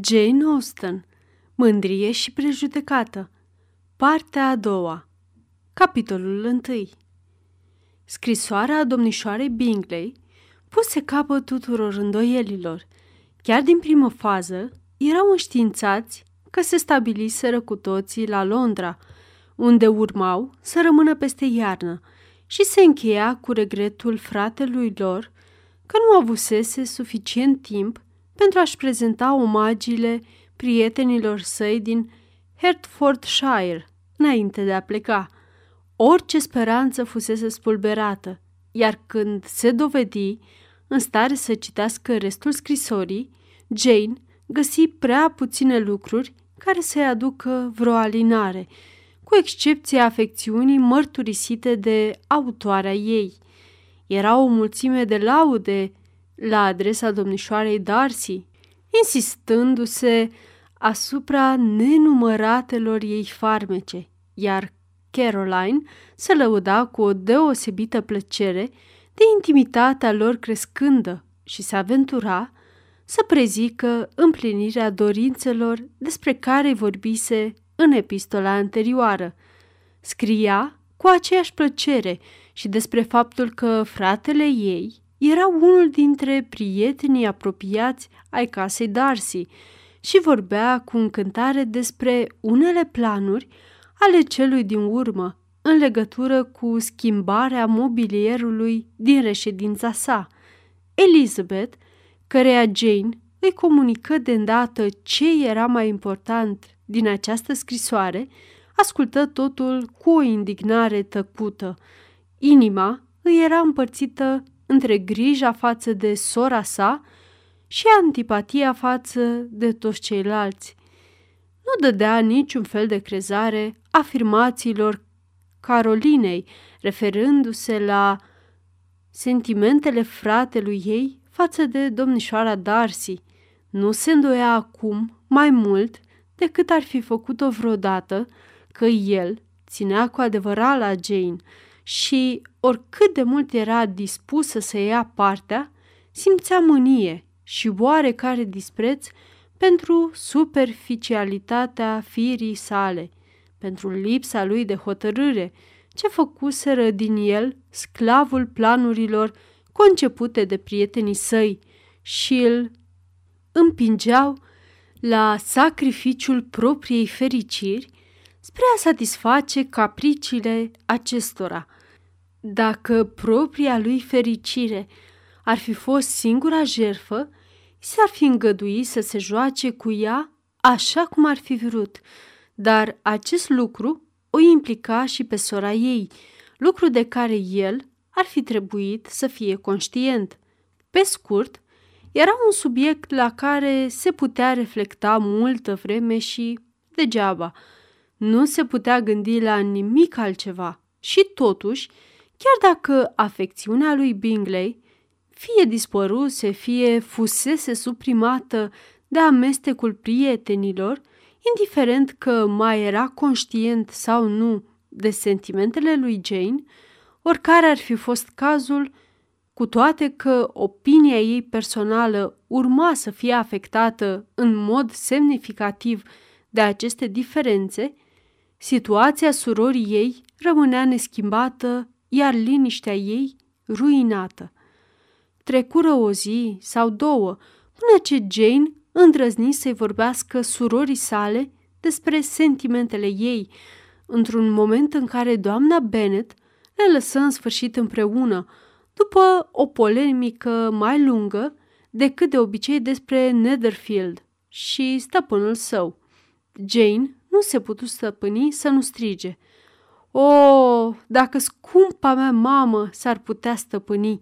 Jane Austen Mândrie și prejudecată. Partea a doua. Capitolul 1 Scrisoarea domnișoarei Bingley puse capăt tuturor îndoielilor. Chiar din primă fază, erau înștiințați că se stabiliseră cu toții la Londra, unde urmau să rămână peste iarnă și se încheia cu regretul fratelui lor că nu avusese suficient timp pentru a-și prezenta omagiile prietenilor săi din Hertfordshire, înainte de a pleca. Orice speranță fusese spulberată, iar când se dovedi în stare să citească restul scrisorii, Jane găsi prea puține lucruri care să-i aducă vreo alinare, cu excepția afecțiunii mărturisite de autoarea ei. Era o mulțime de laude la adresa domnișoarei Darcy, insistându-se asupra nenumăratelor ei farmece, iar Caroline se lăuda cu o deosebită plăcere de intimitatea lor crescândă și se aventura să prezică împlinirea dorințelor despre care vorbise în epistola anterioară. Scria cu aceeași plăcere și despre faptul că fratele ei era unul dintre prietenii apropiați ai casei Darcy și vorbea cu încântare despre unele planuri ale celui din urmă în legătură cu schimbarea mobilierului din reședința sa. Elizabeth, căreia Jane îi comunică de îndată ce era mai important din această scrisoare, ascultă totul cu o indignare tăcută. Inima îi era împărțită între grija față de sora sa și antipatia față de toți ceilalți. Nu dădea niciun fel de crezare afirmațiilor Carolinei, referându-se la sentimentele fratelui ei față de domnișoara Darcy. Nu se îndoia acum mai mult decât ar fi făcut-o vreodată că el ținea cu adevărat la Jane și, oricât de mult era dispusă să ia partea, simțea mânie și oarecare dispreț pentru superficialitatea firii sale, pentru lipsa lui de hotărâre, ce făcuseră din el sclavul planurilor concepute de prietenii săi și îl împingeau la sacrificiul propriei fericiri spre a satisface capriciile acestora. Dacă propria lui fericire ar fi fost singura jerfă, s-ar fi îngăduit să se joace cu ea așa cum ar fi vrut, dar acest lucru o implica și pe sora ei, lucru de care el ar fi trebuit să fie conștient. Pe scurt, era un subiect la care se putea reflecta multă vreme și degeaba. Nu se putea gândi la nimic altceva. Și totuși, chiar dacă afecțiunea lui Bingley fie dispăruse, fie fusese suprimată de amestecul prietenilor, indiferent că mai era conștient sau nu de sentimentele lui Jane, oricare ar fi fost cazul, cu toate că opinia ei personală urma să fie afectată în mod semnificativ de aceste diferențe, situația surorii ei rămânea neschimbată, iar liniștea ei ruinată. Trecură o zi sau două până ce Jane îndrăzni să-i vorbească surorii sale despre sentimentele ei, într-un moment în care doamna Bennet le lăsă în sfârșit împreună, după o polemică mai lungă decât de obicei despre Netherfield și stăpânul său. Jane nu se putu stăpâni să nu strige. O, dacă scumpa mea mamă s-ar putea stăpâni!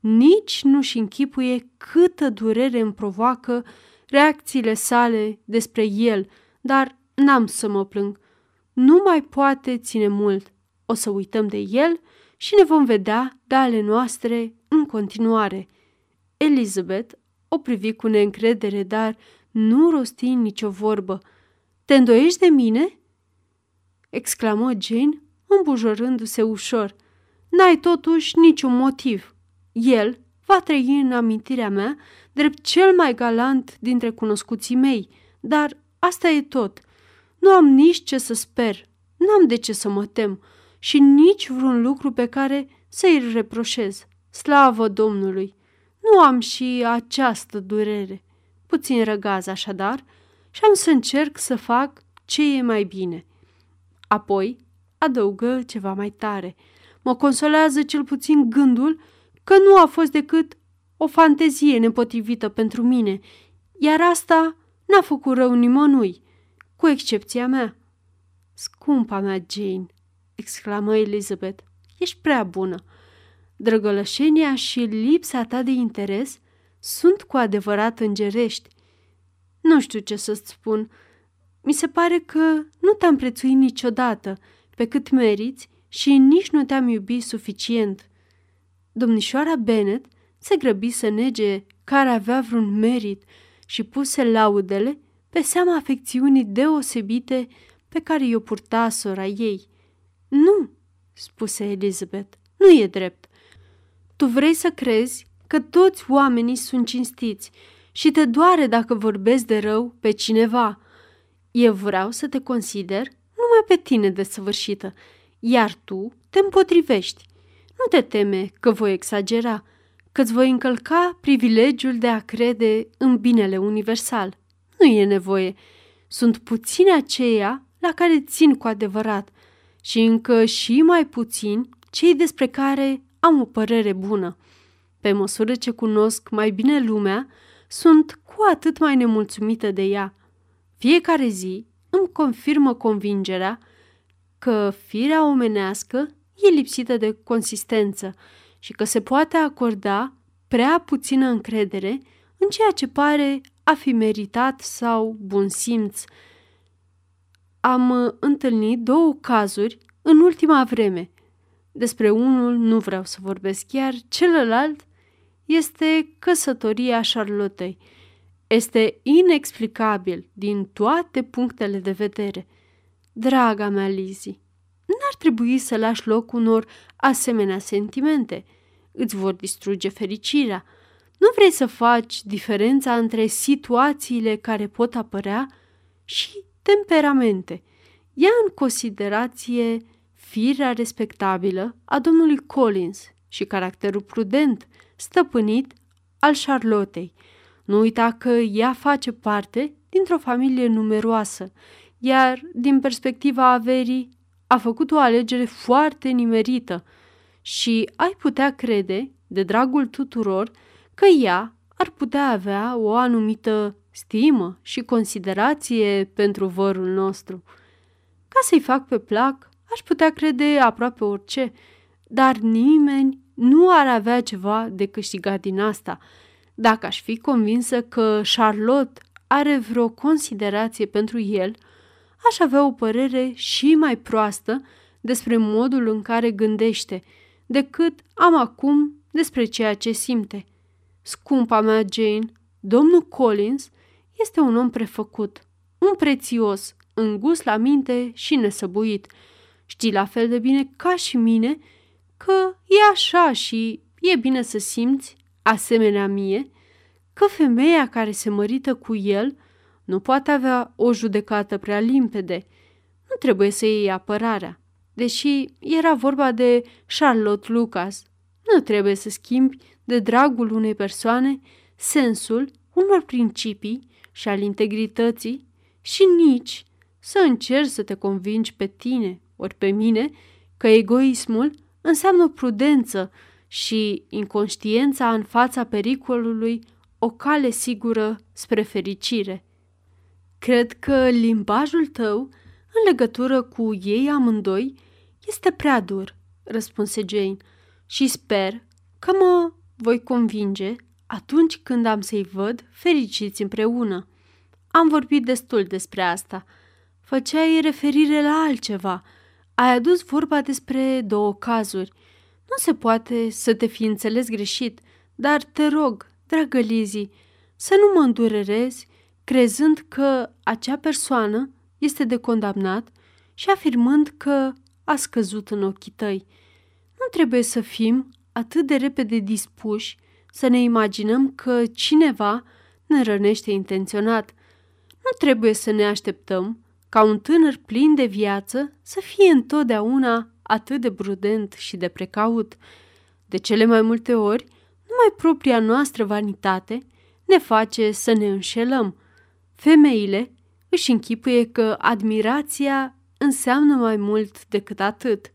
Nici nu-și închipuie câtă durere îmi provoacă reacțiile sale despre el, dar n-am să mă plâng. Nu mai poate ține mult. O să uităm de el și ne vom vedea de ale noastre în continuare. Elizabeth o privi cu neîncredere, dar nu rosti nicio vorbă. Te îndoiești de mine?" exclamă Jane, îmbujorându-se ușor. N-ai totuși niciun motiv. El va trăi în amintirea mea drept cel mai galant dintre cunoscuții mei, dar asta e tot. Nu am nici ce să sper, n-am de ce să mă tem și nici vreun lucru pe care să-i reproșez. Slavă Domnului! Nu am și această durere. Puțin răgaz așadar și am să încerc să fac ce e mai bine. Apoi adăugă ceva mai tare. Mă consolează cel puțin gândul că nu a fost decât o fantezie nepotrivită pentru mine, iar asta n-a făcut rău nimănui, cu excepția mea. Scumpa mea, Jane, exclamă Elizabeth, ești prea bună. Drăgălășenia și lipsa ta de interes sunt cu adevărat îngerești. Nu știu ce să-ți spun. Mi se pare că nu te-am prețuit niciodată pe cât meriți și nici nu te-am iubit suficient. Domnișoara Bennet se grăbi să nege care avea vreun merit și puse laudele pe seama afecțiunii deosebite pe care i-o purta sora ei. Nu, spuse Elizabeth, nu e drept. Tu vrei să crezi că toți oamenii sunt cinstiți și te doare dacă vorbesc de rău pe cineva. Eu vreau să te consider numai pe tine desăvârșită, iar tu te împotrivești. Nu te teme că voi exagera, că îți voi încălca privilegiul de a crede în binele universal. Nu e nevoie. Sunt puțini aceia la care țin cu adevărat și încă și mai puțini cei despre care am o părere bună. Pe măsură ce cunosc mai bine lumea, sunt cu atât mai nemulțumită de ea. Fiecare zi îmi confirmă convingerea că firea omenească e lipsită de consistență și că se poate acorda prea puțină încredere în ceea ce pare a fi meritat sau bun simț. Am întâlnit două cazuri în ultima vreme. Despre unul nu vreau să vorbesc chiar, celălalt este căsătoria Charlottei. Este inexplicabil din toate punctele de vedere. Draga mea, Lizzie, n-ar trebui să lași loc unor asemenea sentimente. Îți vor distruge fericirea. Nu vrei să faci diferența între situațiile care pot apărea și temperamente. Ia în considerație firea respectabilă a domnului Collins și caracterul prudent, stăpânit al Charlottei. Nu uita că ea face parte dintr-o familie numeroasă, iar din perspectiva averii a făcut o alegere foarte nimerită și ai putea crede, de dragul tuturor, că ea ar putea avea o anumită stimă și considerație pentru vărul nostru. Ca să-i fac pe plac, aș putea crede aproape orice, dar nimeni nu ar avea ceva de câștigat din asta. Dacă aș fi convinsă că Charlotte are vreo considerație pentru el, aș avea o părere și mai proastă despre modul în care gândește, decât am acum despre ceea ce simte. Scumpa mea Jane, domnul Collins este un om prefăcut, un prețios, îngust la minte și nesăbuit. Știi la fel de bine ca și mine că e așa și e bine să simți, asemenea mie, că femeia care se mărită cu el nu poate avea o judecată prea limpede. Nu trebuie să iei apărarea. Deși era vorba de Charlotte Lucas, nu trebuie să schimbi de dragul unei persoane sensul unor principii și al integrității și nici să încerci să te convingi pe tine ori pe mine că egoismul înseamnă prudență și inconștiența în fața pericolului o cale sigură spre fericire. Cred că limbajul tău în legătură cu ei amândoi este prea dur, răspunse Jane, și sper că mă voi convinge atunci când am să-i văd fericiți împreună. Am vorbit destul despre asta. Făceai referire la altceva. Ai adus vorba despre două cazuri. Nu se poate să te fi înțeles greșit, dar te rog, dragă Lizzie, să nu mă îndurerezi crezând că acea persoană este de condamnat și afirmând că a scăzut în ochii tăi. Nu trebuie să fim atât de repede dispuși să ne imaginăm că cineva ne rănește intenționat. Nu trebuie să ne așteptăm ca un tânăr plin de viață să fie întotdeauna atât de prudent și de precaut. De cele mai multe ori, numai propria noastră vanitate ne face să ne înșelăm. Femeile își închipuie că admirația înseamnă mai mult decât atât,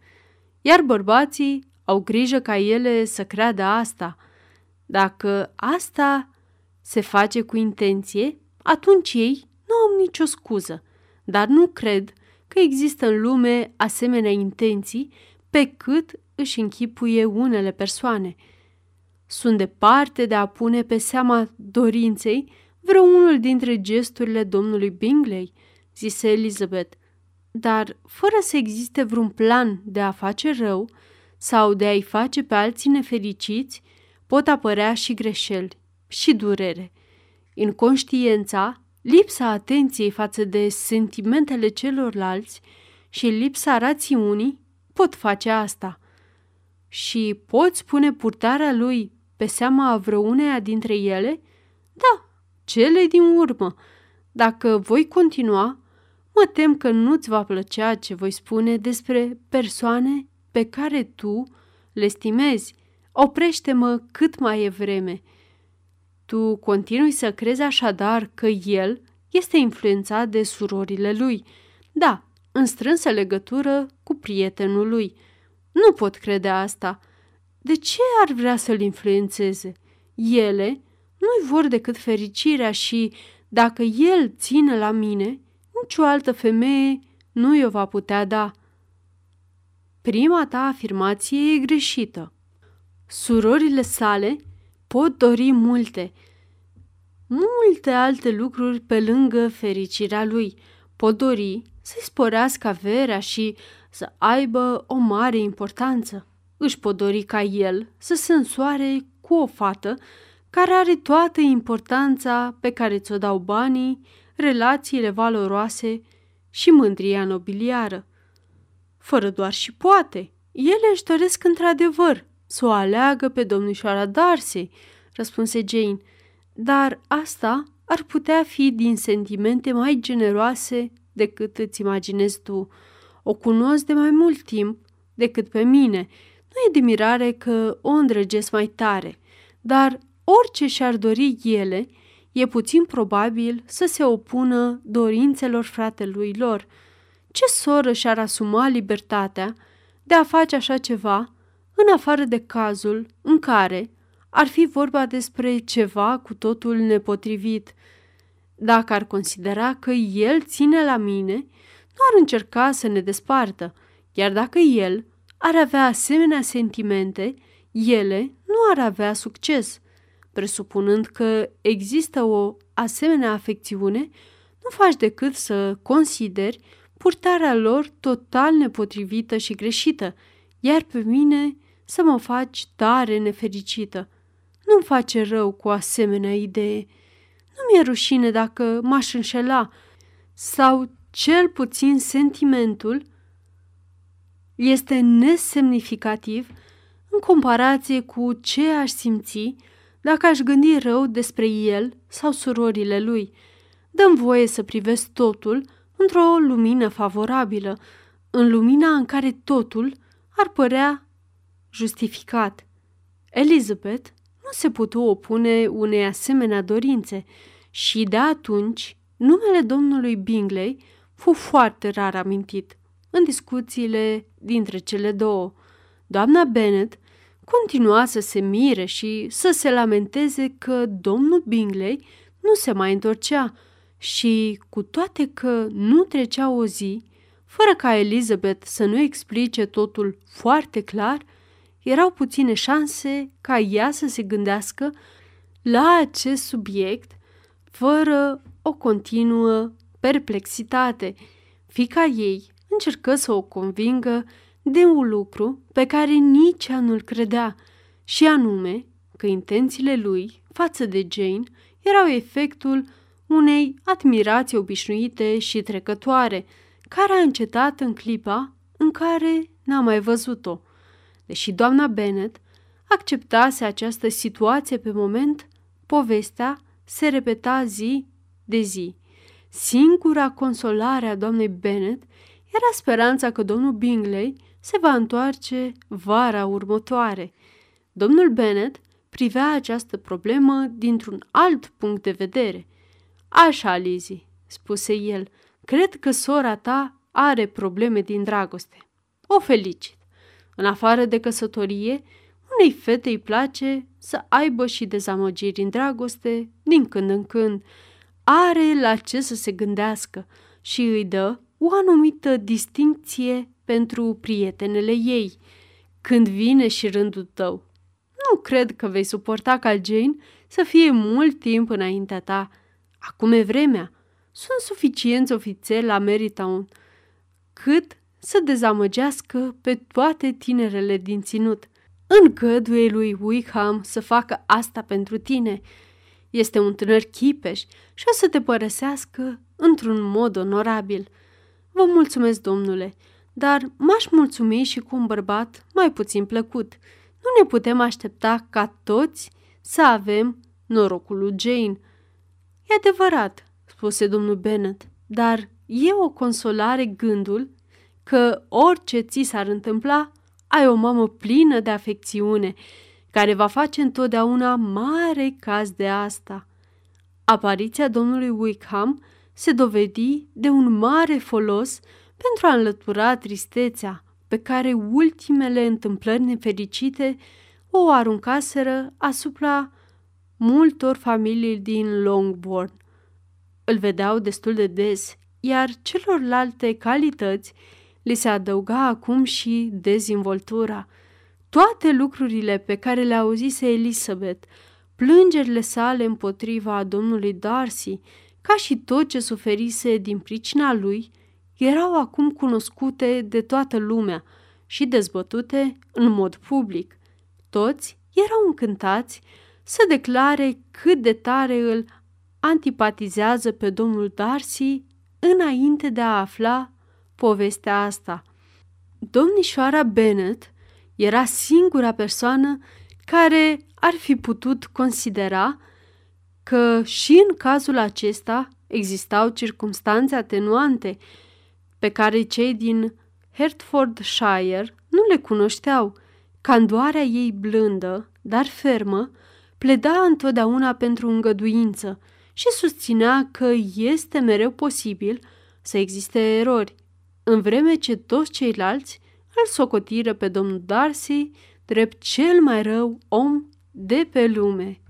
iar bărbații au grijă ca ele să creadă asta. Dacă asta se face cu intenție, atunci ei nu au nicio scuză, dar nu cred că există în lume asemenea intenții pe cât își închipuie unele persoane. Sunt departe de a pune pe seama dorinței vreunul dintre gesturile domnului Bingley, zise Elizabeth, dar fără să existe vreun plan de a face rău sau de a-i face pe alții nefericiți, pot apărea și greșeli și durere. Inconștiența, lipsa atenției față de sentimentele celorlalți și lipsa rațiunii pot face asta. Și poți pune purtarea lui pe seama vreuneia dintre ele? Da, cele din urmă. Dacă voi continua, mă tem că nu-ți va plăcea ce voi spune despre persoane pe care tu le stimezi. Oprește-mă cât mai e vreme. Tu continui să crezi așadar că el este influențat de surorile lui. Da, în strânsă legătură cu prietenul lui. Nu pot crede asta. De ce ar vrea să-l influențeze? Ele nu-i vor decât fericirea și, dacă el ține la mine, nicio altă femeie nu i-o va putea da. Prima ta afirmație e greșită. Surorile sale pot dori multe, multe alte lucruri pe lângă fericirea lui. Pot dori să-i sporească averea și să aibă o mare importanță. Își pot dori ca el să se însoare cu o fată care are toată importanța pe care ți-o dau banii, relațiile valoroase și mândria nobiliară. Fără doar și poate, ele își doresc într-adevăr să o aleagă pe domnișoara Darcy, răspunse Jane, dar asta ar putea fi din sentimente mai generoase decât îți imaginezi tu. O cunosc de mai mult timp decât pe mine. Nu e de mirare că o îndrăgesc mai tare, dar orice și-ar dori ele, e puțin probabil să se opună dorințelor fratelui lor. Ce soră și-ar asuma libertatea de a face așa ceva, în afară de cazul în care ar fi vorba despre ceva cu totul nepotrivit. Dacă ar considera că el ține la mine, nu ar încerca să ne despartă, iar dacă el ar avea asemenea sentimente, ele nu ar avea succes. Presupunând că există o asemenea afecțiune, nu faci decât să consideri purtarea lor total nepotrivită și greșită, iar pe mine să mă faci tare nefericită. Nu-mi face rău cu asemenea idee. Nu mi-e rușine dacă m-aș înșela sau cel puțin sentimentul este nesemnificativ în comparație cu ce aș simți dacă aș gândi rău despre el sau surorile lui. Dăm voie să privesc totul într-o lumină favorabilă, în lumina în care totul ar părea justificat. Elizabeth nu se putu opune unei asemenea dorințe și de atunci numele domnului Bingley fu foarte rar amintit în discuțiile dintre cele două. Doamna Bennet continua să se mire și să se lamenteze că domnul Bingley nu se mai întorcea și, cu toate că nu trecea o zi, fără ca Elizabeth să nu explice totul foarte clar, erau puține șanse ca ea să se gândească la acest subiect fără o continuă perplexitate. Fica ei încercă să o convingă de un lucru pe care nici ea nu-l credea, și anume că intențiile lui față de Jane erau efectul unei admirații obișnuite și trecătoare, care a încetat în clipa în care n-a mai văzut-o. Deși doamna Bennet acceptase această situație pe moment, povestea se repeta zi de zi. Singura consolare a doamnei Bennet era speranța că domnul Bingley se va întoarce vara următoare. Domnul Bennet privea această problemă dintr-un alt punct de vedere. Așa, Lizzie, spuse el, cred că sora ta are probleme din dragoste. O felicit. În afară de căsătorie, unei fete îi place să aibă și dezamăgiri în dragoste din când în când. Are la ce să se gândească și îi dă o anumită distincție pentru prietenele ei. Când vine și rândul tău, nu cred că vei suporta ca Jane să fie mult timp înaintea ta. Acum e vremea. Sunt suficienți ofițeri la Marytown cât să dezamăgească pe toate tinerele din ținut. Încăduie lui Wickham să facă asta pentru tine. Este un tânăr chipeș și o să te părăsească într-un mod onorabil. Vă mulțumesc, domnule, dar m-aș mulțumi și cu un bărbat mai puțin plăcut. Nu ne putem aștepta ca toți să avem norocul lui Jane. E adevărat, spuse domnul Bennet, dar e o consolare gândul că orice ți s-ar întâmpla, ai o mamă plină de afecțiune, care va face întotdeauna mare caz de asta. Apariția domnului Wickham se dovedi de un mare folos pentru a înlătura tristețea pe care ultimele întâmplări nefericite o aruncaseră asupra multor familii din Longbourn. Îl vedeau destul de des, iar celorlalte calități li se adăuga acum și dezvoltura. Toate lucrurile pe care le auzise Elizabeth, plângerile sale împotriva domnului Darcy, ca și tot ce suferise din pricina lui, erau acum cunoscute de toată lumea și dezbătute în mod public. Toți erau încântați să declare cât de tare îl antipatizează pe domnul Darcy înainte de a afla povestea asta. Domnișoara Bennet era singura persoană care ar fi putut considera că și în cazul acesta existau circumstanțe atenuante pe care cei din Hertfordshire nu le cunoșteau. Candoarea ei blândă, dar fermă, pleda întotdeauna pentru îngăduință și susținea că este mereu posibil să existe erori, în vreme ce toți ceilalți îl socotiră pe domnul Darcy drept cel mai rău om de pe lume.